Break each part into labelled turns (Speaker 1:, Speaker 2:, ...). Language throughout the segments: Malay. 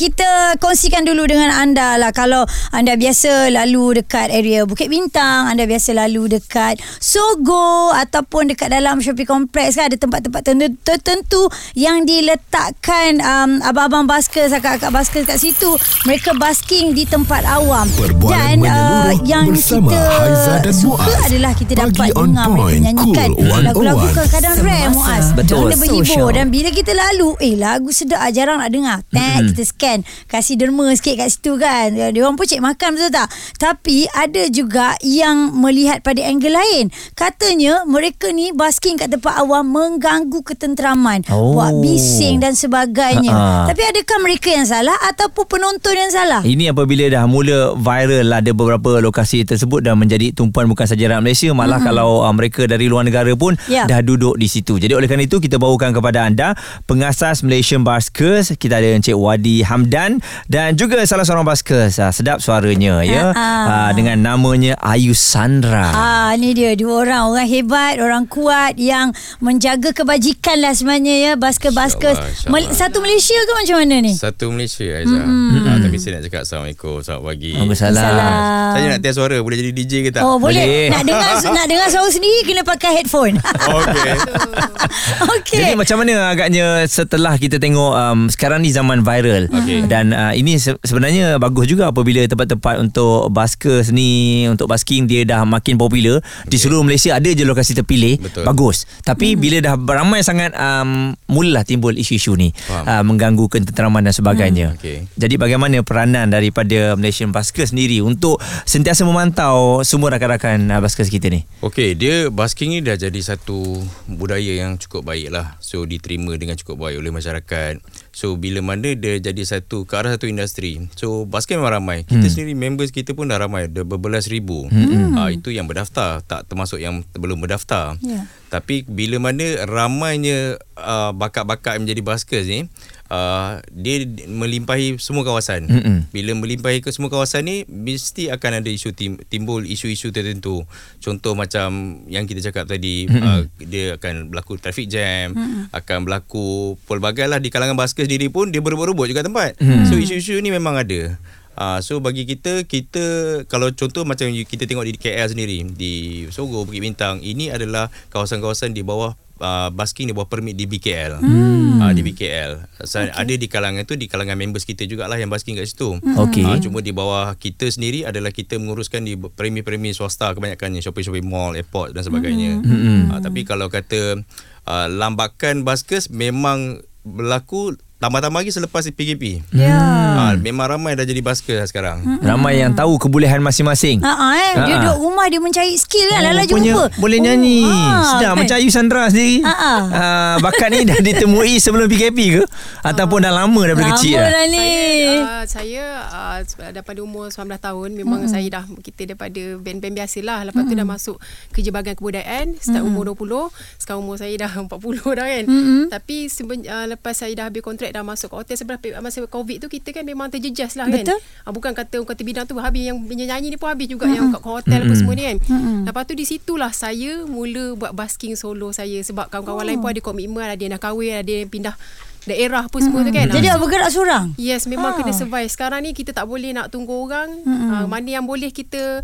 Speaker 1: kita kongsikan dulu dengan anda lah kalau anda biasa lalu dekat area Bukit Bintang, anda biasa lalu dekat Sogo ataupun dekat dalam shopping complex kan ada tempat-tempat tertentu yang diletakkan um, abang-abang baskers, akak-akak baskers kat situ. Mereka basking di tempat awam.
Speaker 2: Perbualan
Speaker 1: dan uh, yang
Speaker 2: bersama
Speaker 1: kita suka
Speaker 2: Muaz.
Speaker 1: adalah kita
Speaker 2: Pagi
Speaker 1: dapat
Speaker 2: on
Speaker 1: dengar mereka
Speaker 2: point,
Speaker 1: menyanyikan
Speaker 2: cool 101.
Speaker 1: lagu-lagu kadang-kadang rare. Muaz.
Speaker 3: Betul.
Speaker 1: Benda berhibur
Speaker 3: Social.
Speaker 1: dan bila kita lalu eh lagu sedap jarang nak dengar. Tag kita scan kasih derma sikit kat situ kan. Dia orang pun cek makan betul tak? Tapi ada juga yang melihat pada angle lain. Katanya mereka ni basking kat tempat awam mengganggu ketenteraman.
Speaker 3: Oh.
Speaker 1: Buat bising dan sebagainya.
Speaker 3: Ha-ha.
Speaker 1: Tapi adakah mereka yang salah ataupun penonton yang salah?
Speaker 3: Ini apabila dah mula viral lah ada beberapa lokasi tersebut dan menjadi tumpuan bukan saja rakyat Malaysia malah mm-hmm. kalau uh, mereka dari luar negara pun
Speaker 1: Ya.
Speaker 3: dah duduk di situ. Jadi oleh kerana itu kita bawakan kepada anda pengasas Malaysian Baskers kita ada Encik Wadi Hamdan dan juga salah seorang baskers uh, sedap suaranya ya uh, dengan namanya Ayu Sandra.
Speaker 1: Ah, ni dia dua orang orang hebat, orang kuat yang menjaga kebajikan lah sebenarnya ya Mel-
Speaker 4: insyaAllah.
Speaker 1: satu Malaysia ke macam mana ni?
Speaker 4: Satu Malaysia Aiza. Mm-hmm. Ah, tapi saya nak cakap Assalamualaikum, selamat pagi.
Speaker 3: Waalaikumsalam.
Speaker 1: Salam.
Speaker 4: Saya nak test suara, boleh jadi DJ ke tak?
Speaker 1: Oh boleh.
Speaker 3: Boleh.
Speaker 1: Nak dengar nak dengar suara sendiri kena pakai headphone.
Speaker 4: Okey.
Speaker 1: Okey.
Speaker 3: Jadi macam mana agaknya setelah kita tengok um, sekarang ni zaman viral
Speaker 4: Okey.
Speaker 3: dan uh, ini se- sebenarnya bagus juga apabila tempat-tempat untuk baskers ni untuk basking dia dah makin popular di seluruh Malaysia ada je lokasi terpilih
Speaker 4: Betul.
Speaker 3: bagus tapi bila dah ramai sangat um, mulalah timbul isu-isu ni
Speaker 4: Faham.
Speaker 3: uh, mengganggu ketenteraman dan sebagainya
Speaker 4: Okey.
Speaker 3: jadi bagaimana peranan daripada Malaysian Baskers sendiri untuk sentiasa memantau semua rakan-rakan uh, baskers kita ni
Speaker 4: Okey, dia basking ni dah jadi satu budaya yang cukup baik lah. So diterima dengan cukup baik oleh masyarakat. So bila mana dia jadi satu ke arah satu industri. So basking memang ramai. Kita hmm. sendiri members kita pun dah ramai, dah berbelas ribu. Hmm. Ha, itu yang berdaftar, tak termasuk yang belum berdaftar.
Speaker 1: Ya.
Speaker 4: Tapi bila mana ramainya uh, bakat-bakat yang menjadi baskers ni, uh, dia melimpahi semua kawasan.
Speaker 3: Mm-mm.
Speaker 4: Bila melimpahi ke semua kawasan ni, mesti akan ada isu tim, timbul isu-isu tertentu. Contoh macam yang kita cakap tadi, uh, dia akan berlaku traffic jam, akan berlaku pelbagai lah di kalangan baskers sendiri pun dia berebut-rebut juga tempat. So isu-isu ni memang ada. Uh, so bagi kita kita kalau contoh macam kita tengok di KL sendiri di Sogo Bukit Bintang ini adalah kawasan-kawasan di bawah uh, basking di bawah permit di BKL. Hmm. Uh, di BKL. So, okay. ada di kalangan tu di kalangan members kita jugalah yang basking kat situ.
Speaker 3: Okey.
Speaker 4: Uh, cuma di bawah kita sendiri adalah kita menguruskan di premi-premi swasta kebanyakannya shopping-shopping mall, airport dan sebagainya. Hmm. Uh, tapi kalau kata uh, lambakan baskers memang berlaku tambah-tambah lagi selepas PKP.
Speaker 1: Ya.
Speaker 4: Ha, memang ramai dah jadi basker sekarang.
Speaker 1: Hmm.
Speaker 3: ramai yang tahu kebolehan masing-masing
Speaker 1: Ha ah eh dia
Speaker 3: Ha-ha.
Speaker 1: duduk rumah dia mencari skill kan Lala
Speaker 3: Rupanya
Speaker 1: jumpa.
Speaker 3: Boleh nyanyi
Speaker 1: Oh, ah,
Speaker 3: Sedap
Speaker 1: kan?
Speaker 3: Macam Ayu Sandra sendiri
Speaker 1: Ha, ha.
Speaker 3: Ah, Bakat ni dah ditemui Sebelum PKP ke Ataupun dah lama Daripada kecil
Speaker 1: Lama
Speaker 3: dah
Speaker 1: dah ni.
Speaker 5: Uh, saya uh, daripada umur 19 tahun memang
Speaker 1: Hmm.
Speaker 5: saya dah kita daripada band-band biasalah lepas tu dah masuk kerja bahagian kebudayaan start
Speaker 1: Hmm.
Speaker 5: umur 20 sekarang umur saya dah 40 dah kan
Speaker 1: Hmm.
Speaker 5: tapi seben, uh, lepas saya dah habis kontrak dah masuk ke hotel sebelah masa covid tu kita kan memang terjejas lah
Speaker 1: Betul.
Speaker 5: kan uh, bukan kata orang kata bidang tu habis yang penyanyi ni pun habis juga yang kat hotel apa semua ni kan lepas tu di situlah saya mula buat basking solo saya sebab kawan-kawan lain pun ada komitmen ada yang dah kahwin ada yang pindah daerah apa semua tu kan
Speaker 1: Jadi
Speaker 5: Ah,
Speaker 1: awak bergerak seorang?
Speaker 5: Yes, memang
Speaker 1: Ah.
Speaker 5: kena survive. Sekarang ni kita tak boleh nak tunggu orang. Uh, mana yang boleh kita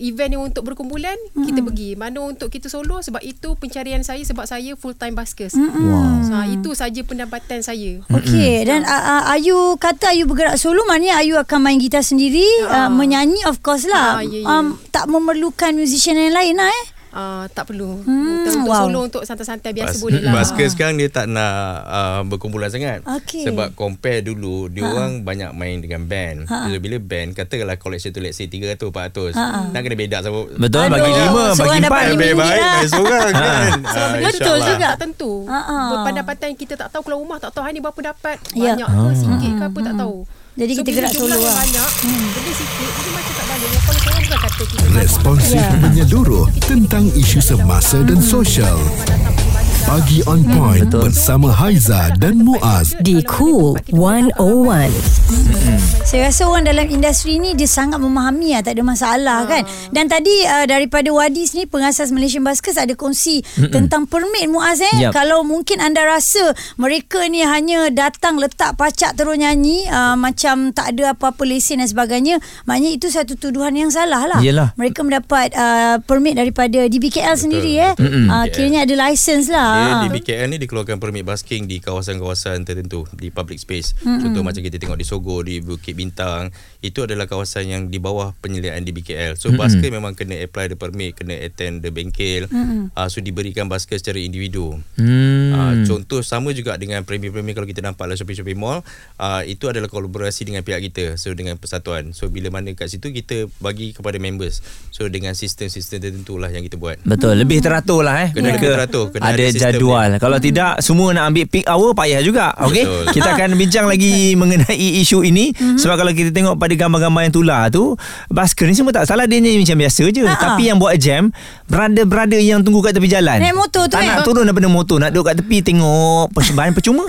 Speaker 5: event yang untuk berkumpulan mm kita pergi. Mana untuk kita solo sebab itu pencarian saya sebab saya full time baskers. Wow. So, ah, itu saja pendapatan saya.
Speaker 1: Okey dan uh, uh, Ayu kata Ayu bergerak solo maknanya Ayu akan main gitar sendiri uh, menyanyi of course lah
Speaker 5: Ah, ya, ya.
Speaker 1: um, tak memerlukan musician yang lain lah eh
Speaker 5: Uh, tak perlu.
Speaker 1: Hmm,
Speaker 5: untuk, untuk
Speaker 1: wow.
Speaker 5: solo untuk santai-santai biasa
Speaker 4: Bas-
Speaker 5: boleh lah.
Speaker 4: Basker sekarang dia tak nak uh, berkumpulan sangat.
Speaker 1: Okey.
Speaker 4: Sebab compare dulu, dia orang banyak main dengan band.
Speaker 1: Ha.
Speaker 4: So, bila band, katakanlah collection tu let's say 300, 400. Nak kena bedak sama.
Speaker 3: Betul
Speaker 1: Aduh,
Speaker 3: bagi lima
Speaker 1: seorang
Speaker 3: Bagi
Speaker 1: dapat
Speaker 3: empat
Speaker 1: lima
Speaker 4: Lebih
Speaker 1: ringgit
Speaker 4: baik main seorang kan.
Speaker 5: So,
Speaker 4: Ah,
Speaker 5: betul
Speaker 4: insyaAllah.
Speaker 5: juga tentu.
Speaker 1: Ha, ha.
Speaker 5: Pendapatan kita tak tahu keluar rumah tak tahu hari ni berapa dapat.
Speaker 1: Ya.
Speaker 5: Banyak ke sikit ke apa tak tahu.
Speaker 1: Jadi kita
Speaker 5: bila
Speaker 1: gerak solo lah.
Speaker 5: banyak. Jadi sikit jadi macam tak banyak. Kalau seorang bukan kata kita
Speaker 2: Responsif
Speaker 1: Ya.
Speaker 2: menyeluruh tentang isu semasa dan sosial. Pagi on point bersama Haiza dan Muaz.
Speaker 6: Di Cool 101.
Speaker 1: Saya rasa orang dalam industri ni dia sangat memahami lah, tak ada masalah kan. Dan tadi uh, daripada Wadi sini pengasas Malaysian Baskers ada kongsi Mm-mm. tentang permit Muaz eh.
Speaker 3: Yap.
Speaker 1: Kalau mungkin anda rasa mereka ni hanya datang letak pacak terus nyanyi uh, macam tak ada apa-apa lesen dan sebagainya, maknanya itu satu tuduhan yang salah lah.
Speaker 3: Yelah.
Speaker 1: Mereka mendapat uh, permit daripada DBKL sendiri eh. Uh, kiranya ada license lah.
Speaker 4: Dia di BKL ni dikeluarkan permit basking di kawasan-kawasan tertentu di public space. Mm-hmm. Contoh macam kita tengok di Sogo, di Bukit Bintang, itu adalah kawasan yang di bawah penyelidikan di BKL. So mm-hmm. basker memang kena apply the permit, kena attend the bengkel. Mm-hmm. Uh, so diberikan basker secara individu.
Speaker 3: Hmm.
Speaker 4: Uh, contoh sama juga dengan premier-premier kalau kita nampak lah shopping-shopping mall, uh, itu adalah kolaborasi dengan pihak kita. So dengan persatuan. So bila mana kat situ kita bagi kepada members. So dengan sistem-sistem tertentu lah yang kita buat.
Speaker 3: Betul, lebih teratur lah eh.
Speaker 4: Kena
Speaker 3: Mereka
Speaker 4: lebih teratur, kena
Speaker 3: ada
Speaker 4: ada
Speaker 3: jadual. Kalau tidak semua nak ambil peak hour payah juga. Okey. Kita akan bincang lagi mengenai isu ini sebab kalau kita tengok pada gambar-gambar yang tular tu, basker ni semua tak salah dia nyanyi macam biasa je.
Speaker 1: Ha-ha.
Speaker 3: Tapi yang buat jam, brother-brother yang tunggu kat tepi jalan.
Speaker 1: Naik motor tu,
Speaker 3: Tak
Speaker 1: eh?
Speaker 3: nak turun daripada motor, nak duduk kat tepi tengok persembahan percuma.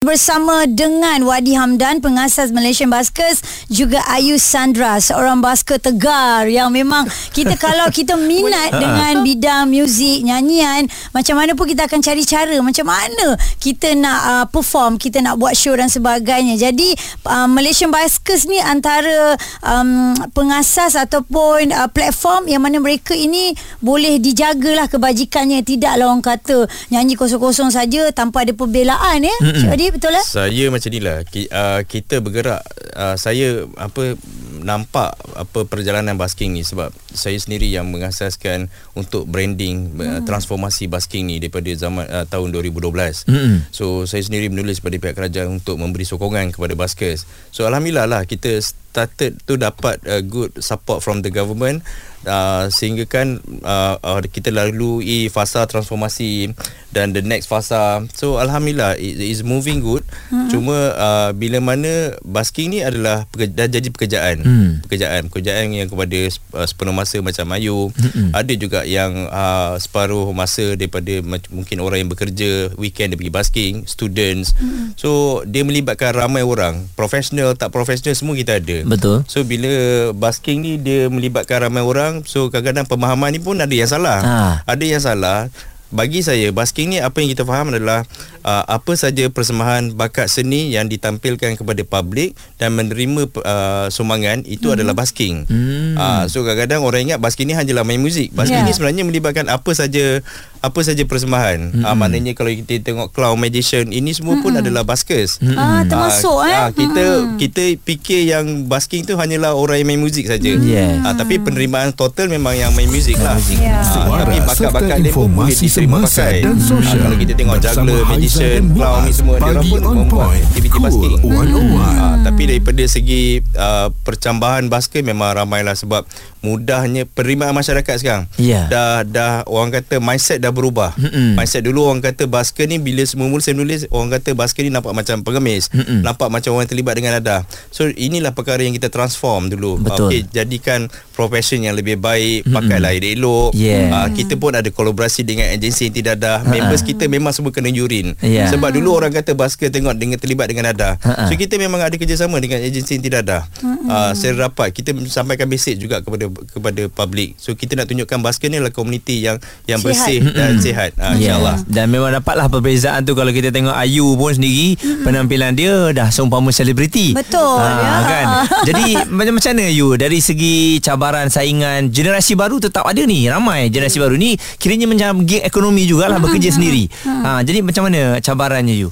Speaker 1: Bersama dengan Wadi Hamdan pengasas Malaysian Baskers juga Ayu Sandra seorang basker tegar yang memang kita kalau kita minat dengan bidang muzik nyanyian macam mana pun kita akan cari cara macam mana kita nak uh, perform kita nak buat show dan sebagainya. Jadi uh, Malaysian Baskers ni antara um, pengasas ataupun uh, platform yang mana mereka ini boleh dijagalah kebajikannya. Tidaklah orang kata nyanyi kosong-kosong saja tanpa ada pembelaan ya. Wadi betul lah
Speaker 4: Saya macam ni lah. Uh, Kita bergerak uh, Saya apa Nampak Apa perjalanan basking ni Sebab Saya sendiri yang mengasaskan Untuk branding uh, Transformasi basking ni Daripada zaman uh, Tahun 2012
Speaker 3: Mm-mm.
Speaker 4: So saya sendiri menulis pada pihak kerajaan Untuk memberi sokongan kepada baskers. So Alhamdulillah lah Kita started tu dapat uh, Good support from the government Uh, sehingga kan uh, uh, kita lalui fasa transformasi dan the next fasa. So alhamdulillah it is moving good. Hmm. cuma uh, bila mana basking ni adalah pekerja, dah jadi pekerjaan
Speaker 3: Hmm.
Speaker 4: pekerjaan pekerjaan yang kepada uh, sepenuh masa macam Ayu hmm. ada juga yang uh, separuh masa daripada mac- mungkin orang yang bekerja weekend dia pergi basking students hmm. so dia melibatkan ramai orang profesional tak profesional semua kita ada
Speaker 3: Betul.
Speaker 4: So bila basking ni dia melibatkan ramai orang so kadang-kadang pemahaman ni pun ada yang salah.
Speaker 3: Ha.
Speaker 4: Ada yang salah. Bagi saya basking ni apa yang kita faham adalah uh, apa saja persembahan bakat seni yang ditampilkan kepada publik dan menerima uh, sumbangan itu hmm. adalah basking.
Speaker 3: Hmm.
Speaker 4: Uh, so kadang-kadang orang ingat basking ni hanyalah main muzik. Basking
Speaker 1: Ya.
Speaker 4: ni sebenarnya melibatkan apa saja apa saja persembahan. Hmm. Uh, maknanya kalau kita tengok clown magician ini semua pun adalah baskers.
Speaker 1: ah, termasuk
Speaker 4: Ah,
Speaker 1: eh
Speaker 4: ah, kita kita fikir yang basking tu hanyalah orang yang main muzik saja.
Speaker 3: Yes.
Speaker 4: Ah, tapi penerimaan total memang yang main muzik lah. Ah,
Speaker 2: Suara
Speaker 4: tapi
Speaker 2: serta
Speaker 4: bakat-bakat dia pun boleh diterima pakai.
Speaker 2: dan sosial.
Speaker 4: Ah, kalau kita tengok juggler, magician, clown ni semua dia orang pun
Speaker 2: on
Speaker 4: membuat
Speaker 2: point.
Speaker 4: aktiviti
Speaker 2: Cool
Speaker 4: basking.
Speaker 2: 101.
Speaker 4: Ah, tapi daripada segi uh, percambahan basket memang ramailah sebab mudahnya penerimaan masyarakat sekarang.
Speaker 3: Ya.
Speaker 4: Dah dah orang kata mindset dah berubah.
Speaker 3: Mm-mm.
Speaker 4: Mindset dulu orang kata basket ni bila semula-mula saya menulis orang kata basket ni nampak macam pengemis,
Speaker 3: Mm-mm.
Speaker 4: nampak macam orang terlibat dengan dadah. So inilah perkara yang kita transform dulu.
Speaker 3: Betul.
Speaker 4: Okey, jadikan profession yang lebih baik, pakailah elok.
Speaker 3: Yeah.
Speaker 4: Ah, kita pun ada kolaborasi dengan agensi yang tidak dadah. Members kita memang semua kena yurin.
Speaker 3: Yeah.
Speaker 4: Sebab dulu orang kata basket tengok dengan terlibat dengan dadah.
Speaker 3: Ha-ha.
Speaker 4: So kita memang ada kerjasama dengan agensi yang tidak dadah. Uh, secara rapat kita sampaikan basic juga kepada kepada public. So kita nak tunjukkan basket ni adalah komuniti yang yang
Speaker 1: Sihat.
Speaker 4: bersih dan sihat. Uh, InsyaAllah.
Speaker 3: Yes. Dan memang dapatlah perbezaan tu kalau kita tengok Ayu pun sendiri penampilan dia dah seumpama selebriti.
Speaker 1: Betul, ya.
Speaker 3: kan. Jadi macam macam mana Ayu dari segi cabaran saingan generasi baru tetap ada ni ramai generasi baru ni kiranya macam gig ekonomi jugalah bekerja sendiri. Ha jadi macam mana cabarannya Ayu?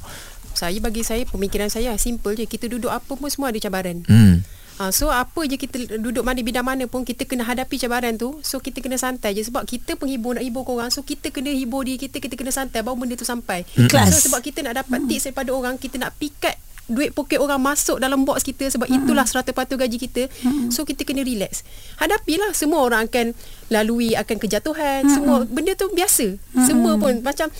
Speaker 5: Saya bagi saya pemikiran saya simple je. Kita duduk apa pun semua ada cabaran.
Speaker 3: Hmm.
Speaker 5: Ha, so apa je kita duduk mana bidang mana pun kita kena hadapi cabaran tu. So kita kena santai je sebab kita penghibur nak hibur korang. So kita kena hibur diri kita, kita kena santai baru benda tu sampai.
Speaker 1: Ikhlas.
Speaker 5: So sebab kita nak dapat tips daripada orang, kita nak pikat duit poket orang masuk dalam box kita sebab itulah 100% gaji kita. So kita kena relax. Hadapilah semua orang akan lalui akan kejatuhan, semua benda tu biasa. Semua pun macam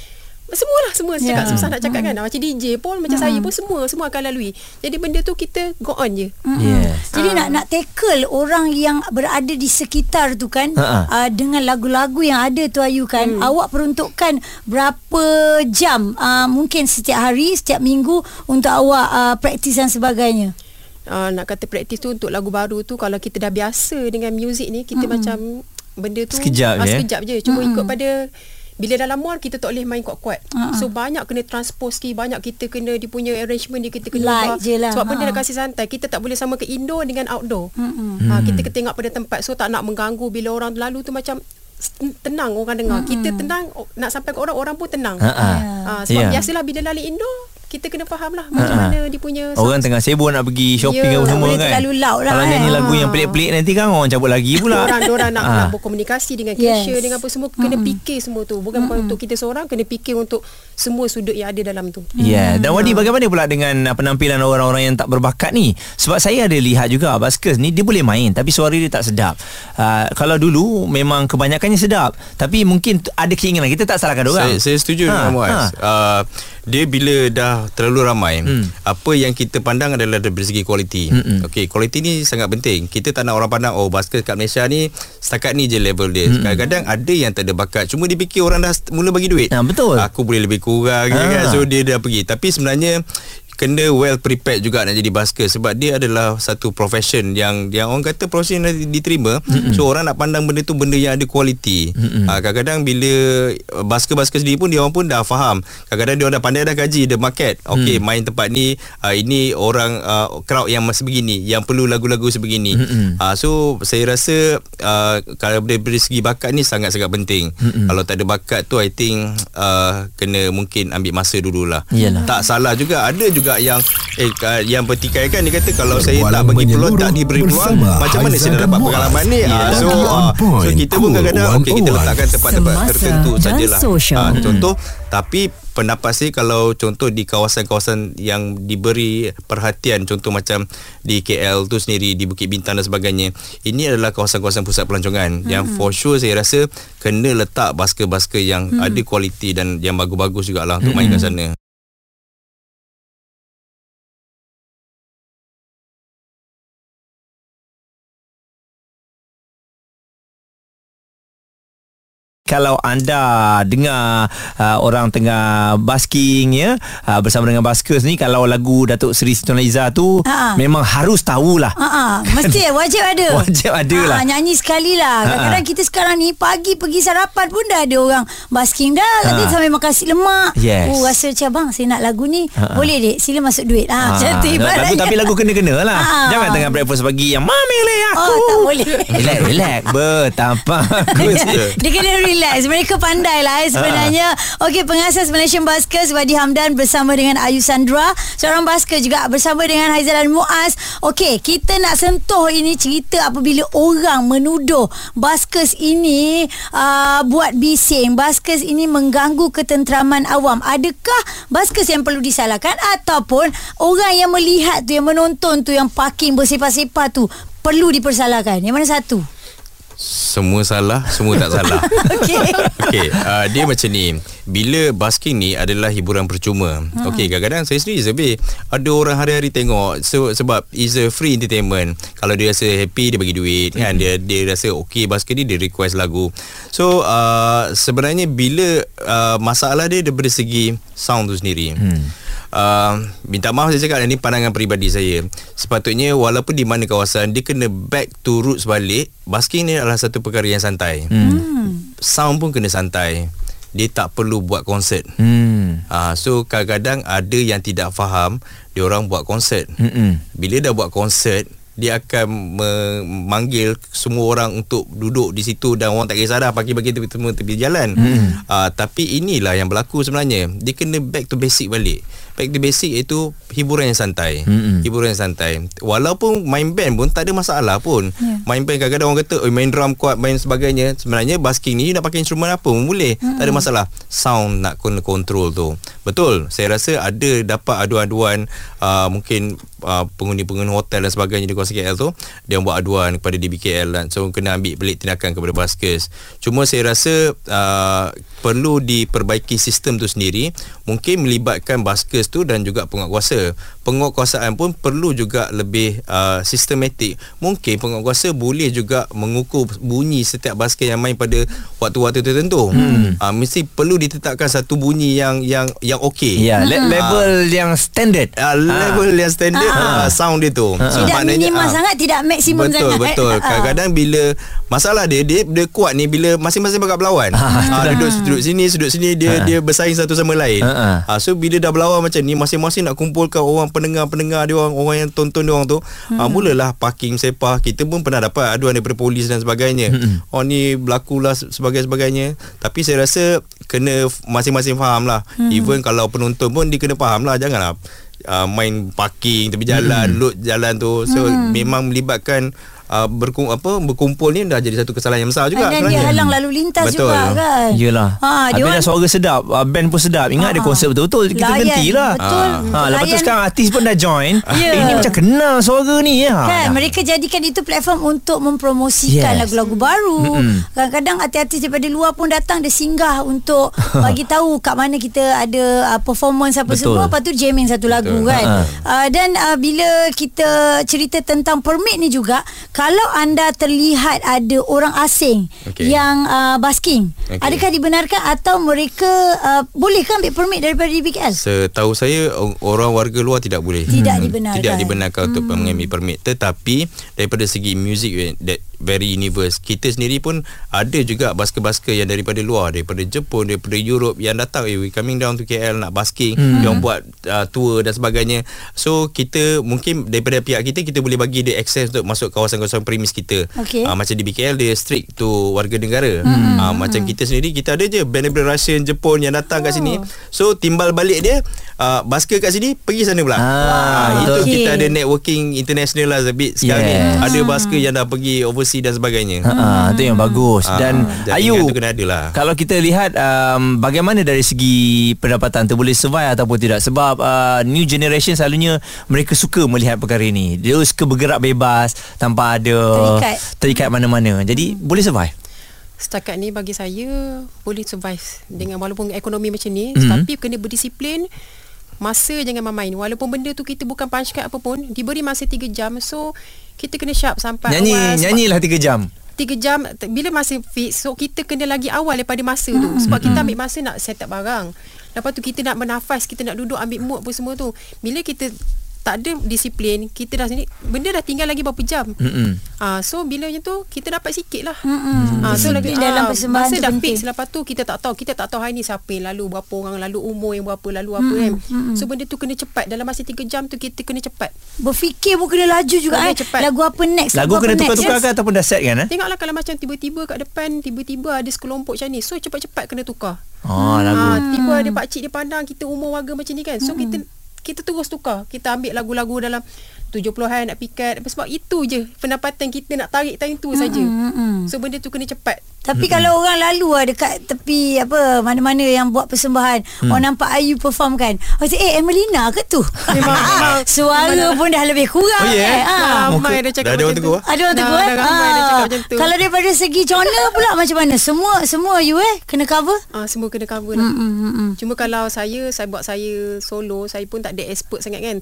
Speaker 5: Semualah semua cakap
Speaker 1: Ya.
Speaker 5: susah nak cakap kan macam DJ pun macam saya pun semua semua akan lalui jadi benda tu kita go on je
Speaker 3: Yes.
Speaker 1: Jadi
Speaker 5: Ah.
Speaker 1: nak nak tackle orang yang berada di sekitar tu kan
Speaker 3: Ha-ha.
Speaker 1: uh, dengan lagu-lagu yang ada tu Ayu kan
Speaker 5: Hmm.
Speaker 1: awak peruntukkan berapa jam uh, mungkin setiap hari setiap minggu untuk awak uh, praktis dan sebagainya.
Speaker 5: uh, nak kata praktis tu untuk lagu baru tu kalau kita dah biasa dengan muzik ni kita macam benda tu
Speaker 3: Sekejap je, eh?
Speaker 5: sekejap je cuma ikut pada bila dalam mall kita tak boleh main kuat-kuat. So banyak kena transpose sikit, banyak kita kena dia punya arrangement dia kita kena
Speaker 1: Light
Speaker 5: ubah.
Speaker 1: je lah.
Speaker 5: Sebab benda
Speaker 1: Ha.
Speaker 5: nak kasih santai. Kita tak boleh sama ke indoor dengan outdoor. Ha, kita kena tengok pada tempat so tak nak mengganggu bila orang lalu tu macam tenang orang dengar. Kita tenang nak sampai ke orang orang pun tenang.
Speaker 3: Ha, ha.
Speaker 5: Ha, sebab
Speaker 3: Ya.
Speaker 5: biasalah bila lali indoor kita kena faham lah macam mana dia punya
Speaker 3: Orang tengah sibuk nak pergi shopping
Speaker 5: Ya,
Speaker 3: apa
Speaker 5: tak
Speaker 3: semua kan.
Speaker 1: terlalu loud lah,
Speaker 3: Kalau
Speaker 1: kan.
Speaker 3: nyanyi lagu
Speaker 1: Ah.
Speaker 3: yang pelik-pelik nanti kan orang cabut lagi pula.
Speaker 5: orang orang nak,
Speaker 3: Ah.
Speaker 5: nak berkomunikasi dengan
Speaker 1: Yes.
Speaker 5: cashier dengan apa semua kena fikir semua tu bukan bukan untuk kita seorang kena fikir untuk semua sudut yang ada dalam tu
Speaker 3: Ya, yeah. dan Wadi bagaimana pula dengan uh, penampilan orang-orang yang tak berbakat ni? Sebab saya ada lihat juga baskers ni dia boleh main tapi suara dia tak sedap. Uh, kalau dulu memang kebanyakannya sedap, tapi mungkin ada keinginan kita tak salahkan orang.
Speaker 4: Saya, saya setuju ha, dengan Muaz. Ha. Uh, dia bila dah terlalu ramai, hmm. apa yang kita pandang adalah dari segi kualiti.
Speaker 3: Mm-mm.
Speaker 4: Okey, kualiti ni sangat penting. Kita tak nak orang pandang oh basket kat Malaysia ni setakat ni je level dia. Hmm. Kadang-kadang ada yang tak ada bakat. Cuma dia fikir orang dah mula bagi duit.
Speaker 3: Ha, betul.
Speaker 4: Aku boleh lebih kurang
Speaker 3: ha.
Speaker 4: kan. So dia dah pergi. Tapi sebenarnya kena well prepared juga nak jadi basker sebab dia adalah satu profession yang yang orang kata profession yang diterima. Mm so orang nak pandang benda tu benda yang ada kualiti ha, kadang-kadang bila uh, basker-basker sendiri pun dia orang pun dah faham. Kadang-kadang dia orang dah pandai dah gaji the market. Okey main tempat ni uh, ini orang uh, crowd yang masih begini yang perlu lagu-lagu sebegini. Ha, so saya rasa uh, kalau dari, segi bakat ni sangat-sangat penting. Kalau tak ada bakat tu I think uh, kena mungkin ambil masa dululah.
Speaker 3: Yalah.
Speaker 4: tak salah juga. Ada juga yang eh yang bertikai kan dia kata kalau saya tak bagi peluang tak diberi peluang macam mana saya dapat pengalaman ni?
Speaker 2: Yelah.
Speaker 4: Ah, so ah, so kita pun kadang-kadang okey kita
Speaker 2: 101.
Speaker 4: letakkan tempat-tempat tertentu sajalah. Ah, contoh tapi pendapat saya kalau contoh di kawasan-kawasan yang diberi perhatian contoh macam di KL tu sendiri di Bukit Bintang dan sebagainya ini adalah kawasan-kawasan pusat pelancongan yang for sure saya rasa kena letak basker-basker yang ada kualiti dan yang bagus-bagus jugalah untuk mainkan sana
Speaker 3: kalau anda dengar uh, orang tengah basking ya uh, bersama dengan baskers ni kalau lagu Datuk Seri Nurhaliza tu
Speaker 1: Ha.
Speaker 3: memang harus tahulah.
Speaker 1: Ha mesti wajib ada.
Speaker 3: Wajib ada lah.
Speaker 1: Ah, nyanyi sekali lah. Kadang-kadang kita sekarang ni pagi pergi sarapan pun dah ada orang basking dah. Nanti
Speaker 3: Ha.
Speaker 1: sambil makan nasi lemak.
Speaker 3: Yes.
Speaker 1: Oh rasa macam bang saya nak lagu ni.
Speaker 3: Ha-ha.
Speaker 1: Boleh dek sila masuk duit. Macam tu
Speaker 3: lagu tapi lagu kena-kena lah.
Speaker 1: Ah.
Speaker 3: Jangan tengah breakfast pagi yang mami le aku.
Speaker 1: Oh tak boleh.
Speaker 3: Relax, relax. Betapa.
Speaker 1: Dia kena relax Mereka pandai lah eh, sebenarnya. Okey pengasas Malaysian Baskers Wadi Hamdan bersama dengan Ayu Sandra. Seorang basker juga bersama dengan Haizal dan Muaz. Okey kita nak sentuh ini cerita apabila orang menuduh Baskers ini uh, buat bising. Baskers ini mengganggu ketenteraman awam. Adakah Baskers yang perlu disalahkan Ataupun orang yang melihat tu Yang menonton tu Yang parking bersepah-sepah tu Perlu dipersalahkan? Yang mana satu?
Speaker 4: Semua salah semua tak salah
Speaker 1: Okey
Speaker 4: Okey, uh, dia macam ni. Bila basking ni adalah hiburan percuma. Hmm. Okey, kadang-kadang saya sendiri survey ada orang hari-hari tengok so, sebab is a free entertainment. Kalau dia rasa happy dia bagi duit hmm. kan dia dia rasa okey basking ni dia request lagu. So uh, sebenarnya bila uh, masalah dia daripada segi sound tu sendiri. Hmm. Uh, minta maaf saya cakap ini pandangan peribadi saya sepatutnya walaupun di mana kawasan dia kena back to roots balik basking ni adalah satu perkara yang santai hmm. sound pun kena santai dia tak perlu buat konsert
Speaker 3: Hmm.
Speaker 4: uh, so kadang-kadang ada yang tidak faham dia orang buat konsert
Speaker 3: Mm-mm.
Speaker 4: bila dah buat konsert dia akan memanggil semua orang untuk duduk di situ dan orang tak kisah dah pagi-pagi tepi tepi jalan. Hmm. Uh, tapi inilah yang berlaku sebenarnya. Dia kena back to basic balik. Back to basic itu hiburan yang santai.
Speaker 3: Mm-mm.
Speaker 4: Hiburan yang santai. Walaupun main band pun tak ada masalah pun.
Speaker 1: Ya.
Speaker 4: Main band kadang-kadang orang kata oh, main drum kuat, main sebagainya. Sebenarnya basking ni you nak pakai instrumen apa pun boleh. Tak ada masalah. Sound nak kena control tu. Betul. Saya rasa ada dapat aduan-aduan uh, mungkin uh, penghuni-penghuni hotel dan sebagainya di kawasan KL tu dia buat aduan kepada DBKL dan so kena ambil belik tindakan kepada baskers. Cuma saya rasa uh, perlu diperbaiki sistem tu sendiri mungkin melibatkan baskers tu dan juga penguatkuasa. Penguatkuasaan pun perlu juga lebih uh, sistematik. Mungkin penguatkuasa boleh juga mengukur bunyi setiap basker yang main pada waktu-waktu tertentu. Hmm. Uh, mesti perlu ditetapkan satu bunyi yang yang yang okey.
Speaker 3: Ya, le- level yang standard.
Speaker 4: Uh, level yang standard uh, sound dia tu. So,
Speaker 1: Tidak
Speaker 4: maknanya,
Speaker 1: minimal
Speaker 4: ah,
Speaker 1: sangat Tidak maksimum
Speaker 4: betul,
Speaker 1: sangat
Speaker 4: Betul
Speaker 1: Ah.
Speaker 4: Kadang-kadang bila Masalah dia Dia, dia kuat ni Bila masing-masing bakat berlawan ah, Duduk duduk sini Duduk sini Dia dia bersaing satu sama lain
Speaker 3: Ha, ha.
Speaker 4: ah, So bila dah berlawan macam ni Masing-masing nak kumpulkan Orang pendengar-pendengar dia orang Orang yang tonton dia orang tu. Ah, Mulalah parking sepah. Kita pun pernah dapat Aduan daripada polis dan sebagainya. Oh ni berlakulah Sebagai-sebagainya Tapi saya rasa Kena masing-masing faham lah. Even kalau penonton pun Dia kena faham lah. Janganlah uh, main parking tepi jalan, load jalan tu. So memang melibatkan uh, berkum, apa berkumpul ni dah jadi satu kesalahan yang besar juga.
Speaker 1: Dan dia halang lalu lintas
Speaker 4: Betul.
Speaker 1: juga kan
Speaker 3: Yelah
Speaker 1: ha,
Speaker 3: Habis
Speaker 1: dia
Speaker 3: dah suara sedap ah, Band pun sedap Ingat dia
Speaker 1: Ah.
Speaker 3: konsep betul-betul Kita
Speaker 1: Layan,
Speaker 3: berhenti lah
Speaker 1: betul.
Speaker 3: ha, Lepas tu sekarang artis pun dah join
Speaker 1: Ya.
Speaker 3: Eh, Ini macam kenal suara ni ya.
Speaker 1: Kan
Speaker 3: Dah.
Speaker 1: mereka jadikan itu platform untuk mempromosikan
Speaker 3: Yes.
Speaker 1: lagu-lagu baru.
Speaker 3: Mm-mm.
Speaker 1: Kadang-kadang artis-artis daripada luar pun datang dia singgah untuk bagi tahu kat mana kita ada uh, performance apa
Speaker 3: Betul.
Speaker 1: semua lepas tu jamming satu lagu
Speaker 4: Betul.
Speaker 1: kan.
Speaker 3: Ha.
Speaker 1: Uh, dan uh, bila kita cerita tentang permit ni juga kalau anda terlihat ada orang asing
Speaker 4: Okey.
Speaker 1: yang uh, basking
Speaker 4: Okey.
Speaker 1: adakah dibenarkan atau mereka uh, boleh ke ambil permit daripada DBKL?
Speaker 4: Setahu saya orang warga luar tidak boleh.
Speaker 1: Tidak dibenarkan.
Speaker 4: Tidak dibenarkan untuk mengambil permit. Tetapi daripada segi music eh, that very universe, kita sendiri pun ada juga basker-basker yang daripada luar, daripada Jepun, daripada Europe yang datang, eh we coming down to KL nak basking, yang buat uh, tour dan sebagainya. So kita mungkin daripada pihak kita kita boleh bagi dia access untuk masuk kawasan-kawasan premis kita.
Speaker 1: Okey.
Speaker 4: Ah, macam di BKL dia strict to warga negara. Hmm. Ah, macam kita sendiri kita ada je daripada Russian, Jepun yang datang kat sini. So timbal balik dia uh, basker kat sini pergi sana pula.
Speaker 3: Ah,
Speaker 4: itu
Speaker 1: betul.
Speaker 4: kita ada networking international lah a bit sekarang
Speaker 3: Yes.
Speaker 4: ni. Ada basker yang dah pergi overseas dan sebagainya.
Speaker 3: Ha, ha, itu yang bagus
Speaker 4: Ah,
Speaker 3: dan
Speaker 4: jaringan
Speaker 3: Ayu
Speaker 4: kena ada lah.
Speaker 3: kalau kita lihat um, bagaimana dari segi pendapatan tu boleh survive ataupun tidak sebab uh, new generation selalunya mereka suka melihat perkara ini dia suka bergerak bebas tanpa ada
Speaker 1: Terikat.
Speaker 3: terikat mana-mana jadi boleh survive
Speaker 5: Setakat ni bagi saya boleh survive dengan walaupun ekonomi macam ni mm-hmm. tapi kena berdisiplin masa jangan main-main. Walaupun benda tu kita bukan punch card apa pun diberi masa 3 jam. So kita kena sharp sampai
Speaker 3: nyanyi
Speaker 5: awal
Speaker 3: nyanyilah 3 jam.
Speaker 5: Tiga jam t- bila masa fix so kita kena lagi awal daripada masa tu. Sebab kita ambil masa nak set up barang. Lepas tu kita nak bernafas kita nak duduk ambil mood apa semua tu. Bila kita tak ada disiplin kita dah sini benda dah tinggal lagi berapa jam
Speaker 3: Mm-mm.
Speaker 5: Ah, so bila macam tu kita dapat sikit lah.
Speaker 1: Mm-mm.
Speaker 5: Ah, so lagi
Speaker 1: Disiplin dalam
Speaker 5: ah,
Speaker 1: persembahan
Speaker 5: masa dah
Speaker 1: penting.
Speaker 5: fix lepas tu kita tak tahu kita tak tahu hari ni siapa yang lalu berapa orang lalu umur yang berapa lalu apa kan. So benda tu kena cepat dalam masa 3 jam tu kita kena cepat.
Speaker 1: Berfikir pun kena laju juga
Speaker 5: Kena
Speaker 1: eh.
Speaker 5: cepat.
Speaker 1: Lagu apa next?
Speaker 3: lagu
Speaker 1: apa
Speaker 3: kena tukar-tukar
Speaker 1: Yes.
Speaker 3: ke ataupun dah set kan eh
Speaker 5: Tengoklah kalau macam tiba-tiba kat depan tiba-tiba ada sekelompok macam ni. So cepat-cepat kena tukar.
Speaker 3: oh lagu
Speaker 5: Ah, tiba ada pak cik dia pandang kita umur warga macam ni kan. So kita kita terus tukar. Kita ambil lagu-lagu dalam 70-an nak pikat apa sebab itu je pendapatan kita nak tarik time tu saja. So benda tu kena cepat.
Speaker 1: Tapi kalau orang lalu lah dekat tepi apa mana-mana yang buat persembahan,
Speaker 3: Hmm.
Speaker 1: orang nampak Ayu perform kan. Macam eh Emelina ke tu?
Speaker 5: Memang-
Speaker 1: Suara pun dah lebih kurang
Speaker 3: Oh, ya?
Speaker 1: kan. Ha.
Speaker 5: Ramai dah cakap
Speaker 4: dah ada orang
Speaker 5: macam
Speaker 4: tegur,
Speaker 5: tu.
Speaker 1: Ada orang tegur eh?
Speaker 5: dah ramai dah cakap macam tu.
Speaker 1: Kalau daripada segi genre pula macam mana? Semua semua you eh kena cover?
Speaker 5: Ah semua kena cover lah. Cuma kalau saya saya buat saya solo, saya pun tak ada expert sangat kan.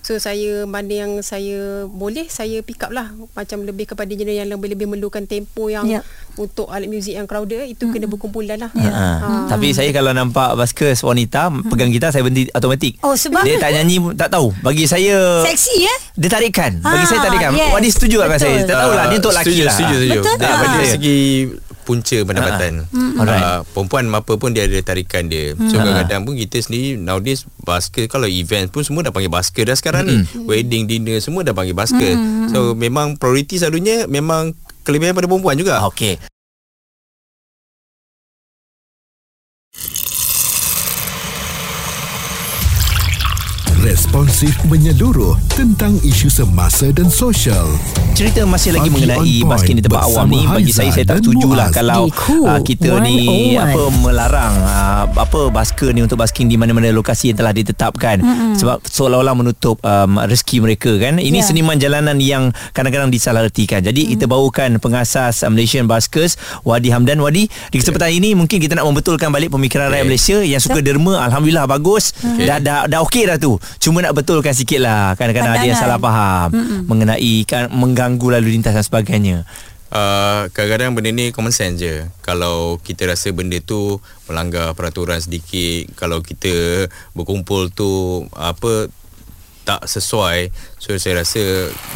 Speaker 5: So saya mana yang saya boleh saya pick up lah macam lebih kepada genre yang lebih lebih memerlukan tempo yang
Speaker 1: Ya.
Speaker 5: untuk alat muzik yang crowded itu kena berkumpulan lah.
Speaker 3: Ha. Tapi saya kalau nampak baskers wanita pegang gitar saya berhenti automatik.
Speaker 1: Oh, sebab?
Speaker 3: dia tak nyanyi tak tahu. Bagi saya
Speaker 1: Seksi eh?
Speaker 3: dia tarikan. Bagi
Speaker 1: Ah,
Speaker 3: saya tarikan.
Speaker 1: yes.
Speaker 3: Wadi setuju tak dengan saya? Tak tahulah dia untuk lelaki
Speaker 4: setuju,
Speaker 3: lah.
Speaker 4: Setuju, setuju.
Speaker 1: Betul tak?
Speaker 4: Daripada
Speaker 3: Ah.
Speaker 4: segi punca pendapatan.
Speaker 3: Alright.
Speaker 4: Uh, perempuan apa pun dia ada tarikan dia. So
Speaker 3: Ah.
Speaker 4: kadang-kadang pun kita sendiri nowadays basker kalau event pun semua dah panggil basker dah sekarang ni. Wedding dinner semua dah panggil basker. So memang prioriti selalunya memang kelebihan pada perempuan juga.
Speaker 3: Okey.
Speaker 2: Responsif menyeluruh tentang isu semasa dan sosial.
Speaker 3: Cerita masih lagi
Speaker 2: Pagi
Speaker 3: mengenai basking di tempat awam ni bagi saya saya tak
Speaker 2: dan
Speaker 3: setuju lah
Speaker 2: Muaz.
Speaker 3: kalau
Speaker 6: Cool
Speaker 3: uh, kita ni
Speaker 6: 101.
Speaker 3: apa melarang uh, apa basker ni untuk basking di mana-mana lokasi yang telah ditetapkan mm-hmm. sebab seolah-olah menutup um, rezeki mereka kan ini
Speaker 1: Ya.
Speaker 3: seniman jalanan yang kadang-kadang disalahertikan jadi mm. kita bawakan pengasas uh, Malaysian Baskers Wadi Hamdan Wadi di kesempatan ini mungkin kita nak membetulkan balik pemikiran rakyat
Speaker 4: Okay.
Speaker 3: Malaysia yang suka derma alhamdulillah bagus
Speaker 4: Okay.
Speaker 3: dah dah dah okey dah tu cuma nak betulkan sikit lah kadang-kadang ada yang
Speaker 1: Pandangan.
Speaker 3: salah faham mm mengenai kan, mengganggu lalu lintas dan sebagainya.
Speaker 4: Uh, kadang-kadang benda ni common sense je. Kalau kita rasa benda tu Melanggar peraturan sedikit Kalau kita berkumpul tu Apa tak sesuai So saya rasa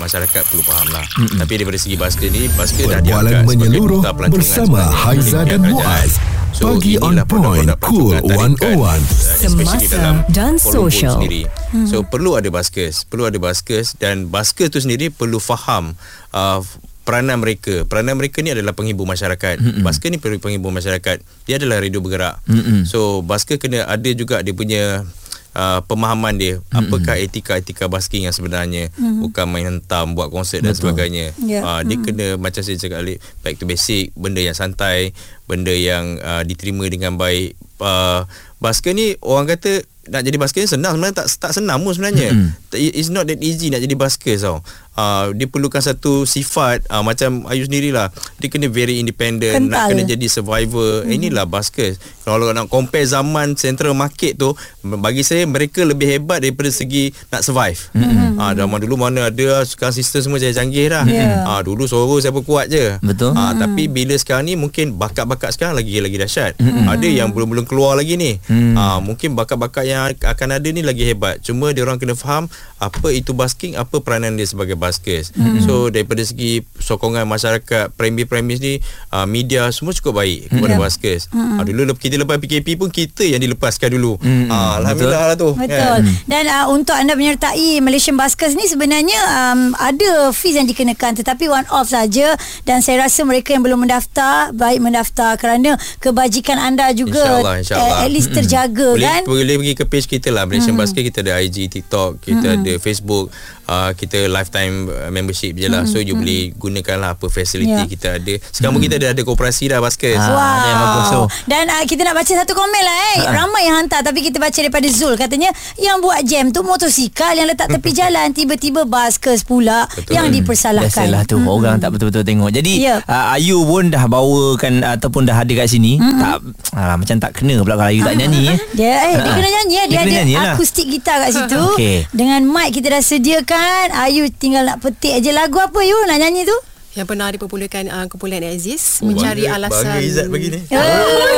Speaker 4: Masyarakat perlu faham lah mm-hmm. Tapi daripada segi basker ni Basker dah diangkat sebagai
Speaker 2: menyeluruh bersama Haiza dan Muaz.
Speaker 4: kerajaan.
Speaker 2: Pagi on point, Cool
Speaker 4: pelancongan tarikan,
Speaker 2: 101.
Speaker 4: uh, especially
Speaker 6: Semasa
Speaker 4: dalam
Speaker 6: dan sosial.
Speaker 4: sendiri. So perlu ada baskers Perlu ada baskers Dan baskers tu sendiri Perlu faham uh, Peranan mereka Peranan mereka ni adalah penghibur masyarakat mm-hmm. Basker ni perlu penghibur masyarakat Dia adalah radio bergerak
Speaker 3: Mm-mm.
Speaker 4: So basker kena ada juga Dia punya Uh, pemahaman dia mm-hmm. apakah etika-etika basking yang sebenarnya mm-hmm. bukan main hentam buat konsert dan sebagainya
Speaker 1: Ya.
Speaker 4: uh, dia mm-hmm. kena macam saya cakap balik back to basic benda yang santai benda yang uh, diterima dengan baik uh, basker ni orang kata nak jadi basker ni senang sebenarnya tak tak senang pun sebenarnya mm-hmm. it's not that easy nak jadi basker tau uh, dia perlukan satu sifat uh, macam Ayu sendirilah dia kena very independent nak
Speaker 1: Kental.
Speaker 4: kena jadi survivor mm-hmm. inilah basker kalau nak compare zaman central market tu bagi saya mereka lebih hebat daripada segi nak survive mm-hmm. uh, zaman dulu mana ada sekarang sistem semua canggih dah
Speaker 1: Ya.
Speaker 4: uh, dulu suara siapa kuat je
Speaker 3: Betul.
Speaker 4: uh, tapi bila sekarang ni mungkin bakat-bakat sekarang lagi lagi dahsyat mm-hmm. ada yang belum-belum keluar lagi ni
Speaker 3: Mm.
Speaker 4: uh, mungkin bakat-bakat yang akan ada ni lagi hebat cuma dia orang kena faham apa itu basking apa peranan dia sebagai baskers mm-hmm. so daripada segi sokongan masyarakat premis-premis ni uh, media semua cukup baik kepada
Speaker 1: Ya.
Speaker 4: baskers mm-hmm. uh, dulu kita lepas PKP pun kita yang dilepaskan dulu
Speaker 3: Mm-mm.
Speaker 4: uh, alhamdulillah lah tu
Speaker 1: Betul. Dan uh, untuk anda menyertai Malaysian Baskers ni sebenarnya um, ada fees yang dikenakan tetapi one off saja dan saya rasa mereka yang belum mendaftar baik mendaftar kerana kebajikan anda juga
Speaker 4: InsyaAllah, insyaAllah.
Speaker 1: eh, at least terjaga
Speaker 4: boleh,
Speaker 1: kan.
Speaker 4: Boleh pergi ke page kita lah Malaysian hmm. Basket kita ada IG, TikTok, kita hmm. ada Facebook, uh, kita lifetime uh, membership je lah. Hmm. So you hmm. boleh gunakan lah apa facility
Speaker 1: Ya.
Speaker 4: kita ada. Sekarang pun kita ada ada koperasi dah basket.
Speaker 3: Ah.
Speaker 1: Wow.
Speaker 3: tu.
Speaker 1: Dan uh, kita nak baca satu komen lah eh. Ramai yang hantar tapi kita baca daripada Zul. Katanya yang buat jam tu motosikal yang letak tepi jalan. Tiba-tiba baskers pula
Speaker 4: Betul.
Speaker 1: yang dipersalahkan.
Speaker 3: Biasalah tu hmm. Orang tak betul-betul tengok Jadi
Speaker 1: Ya.
Speaker 3: uh, Ayu pun dah bawakan Ataupun dah ada kat sini hmm. tak uh, Macam tak kena pula Kalau Ayu tak nyanyi eh.
Speaker 1: Dia eh, dia
Speaker 3: Ha.
Speaker 1: kena nyanyi eh. Dia,
Speaker 3: Dia kena
Speaker 1: ada
Speaker 3: nyanyi lah.
Speaker 1: akustik gitar kat situ.
Speaker 3: Okey.
Speaker 1: Dengan mic kita dah sediakan. Ayu tinggal nak petik aja lagu apa Yu nak nyanyi tu?
Speaker 5: Yang pernah dipopularkan uh, kumpulan Aziz
Speaker 4: Oh,
Speaker 5: mencari
Speaker 4: bangga-
Speaker 5: alasan.
Speaker 4: Bangga Izzat bagi ni.
Speaker 1: Oh.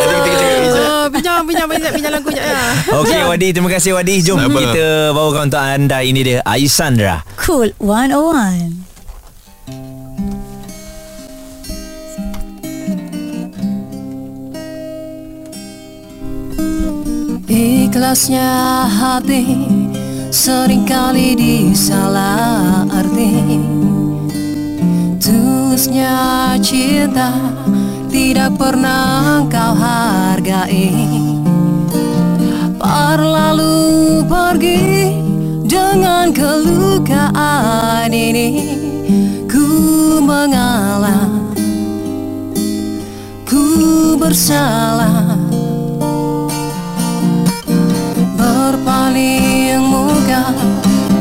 Speaker 4: Nanti kita cakap Izzat.
Speaker 5: Pinjam pinjam Izzat pinjam lagu jap ya.
Speaker 3: Okey Wadi Terima kasih Wadi Jom
Speaker 4: Sama.
Speaker 3: kita bawakan untuk anda Ini dia Ayu Sandra
Speaker 1: Cool 101.
Speaker 6: Ikhlasnya hati sering kali disalah arti. Tulusnya cinta tidak pernah kau hargai. Berlalu pergi dengan kelukaan ini. Ku mengalah Ku bersalah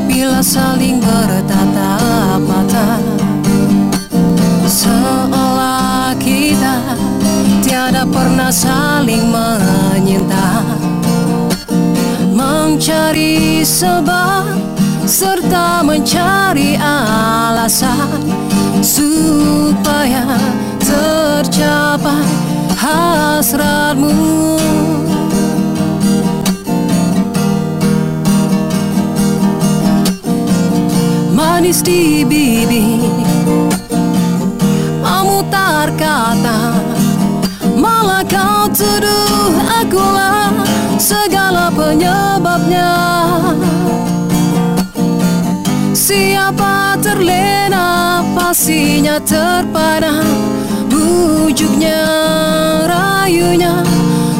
Speaker 6: bila saling bertatap mata seolah kita tiada pernah saling menyinta. Mencari sebab serta mencari alasan supaya tercapai hasratmu manis di bibir. Memutar kata Malah kau tuduh akulah Segala penyebabnya. Siapa terlena Pastinya terpana Bujuknya Rayunya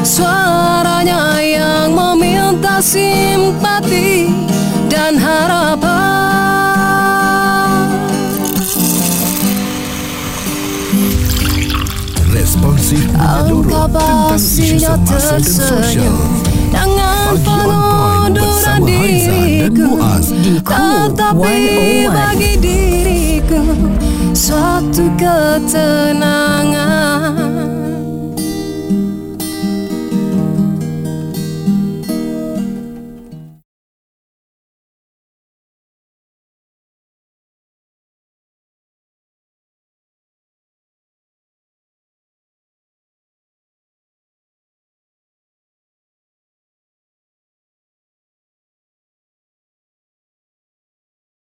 Speaker 6: Suaranya yang meminta simpati
Speaker 2: Masih
Speaker 6: tersenyum Dengan
Speaker 2: pengunduran
Speaker 6: diriku. Tetapi bagi diriku Suatu ketenangan.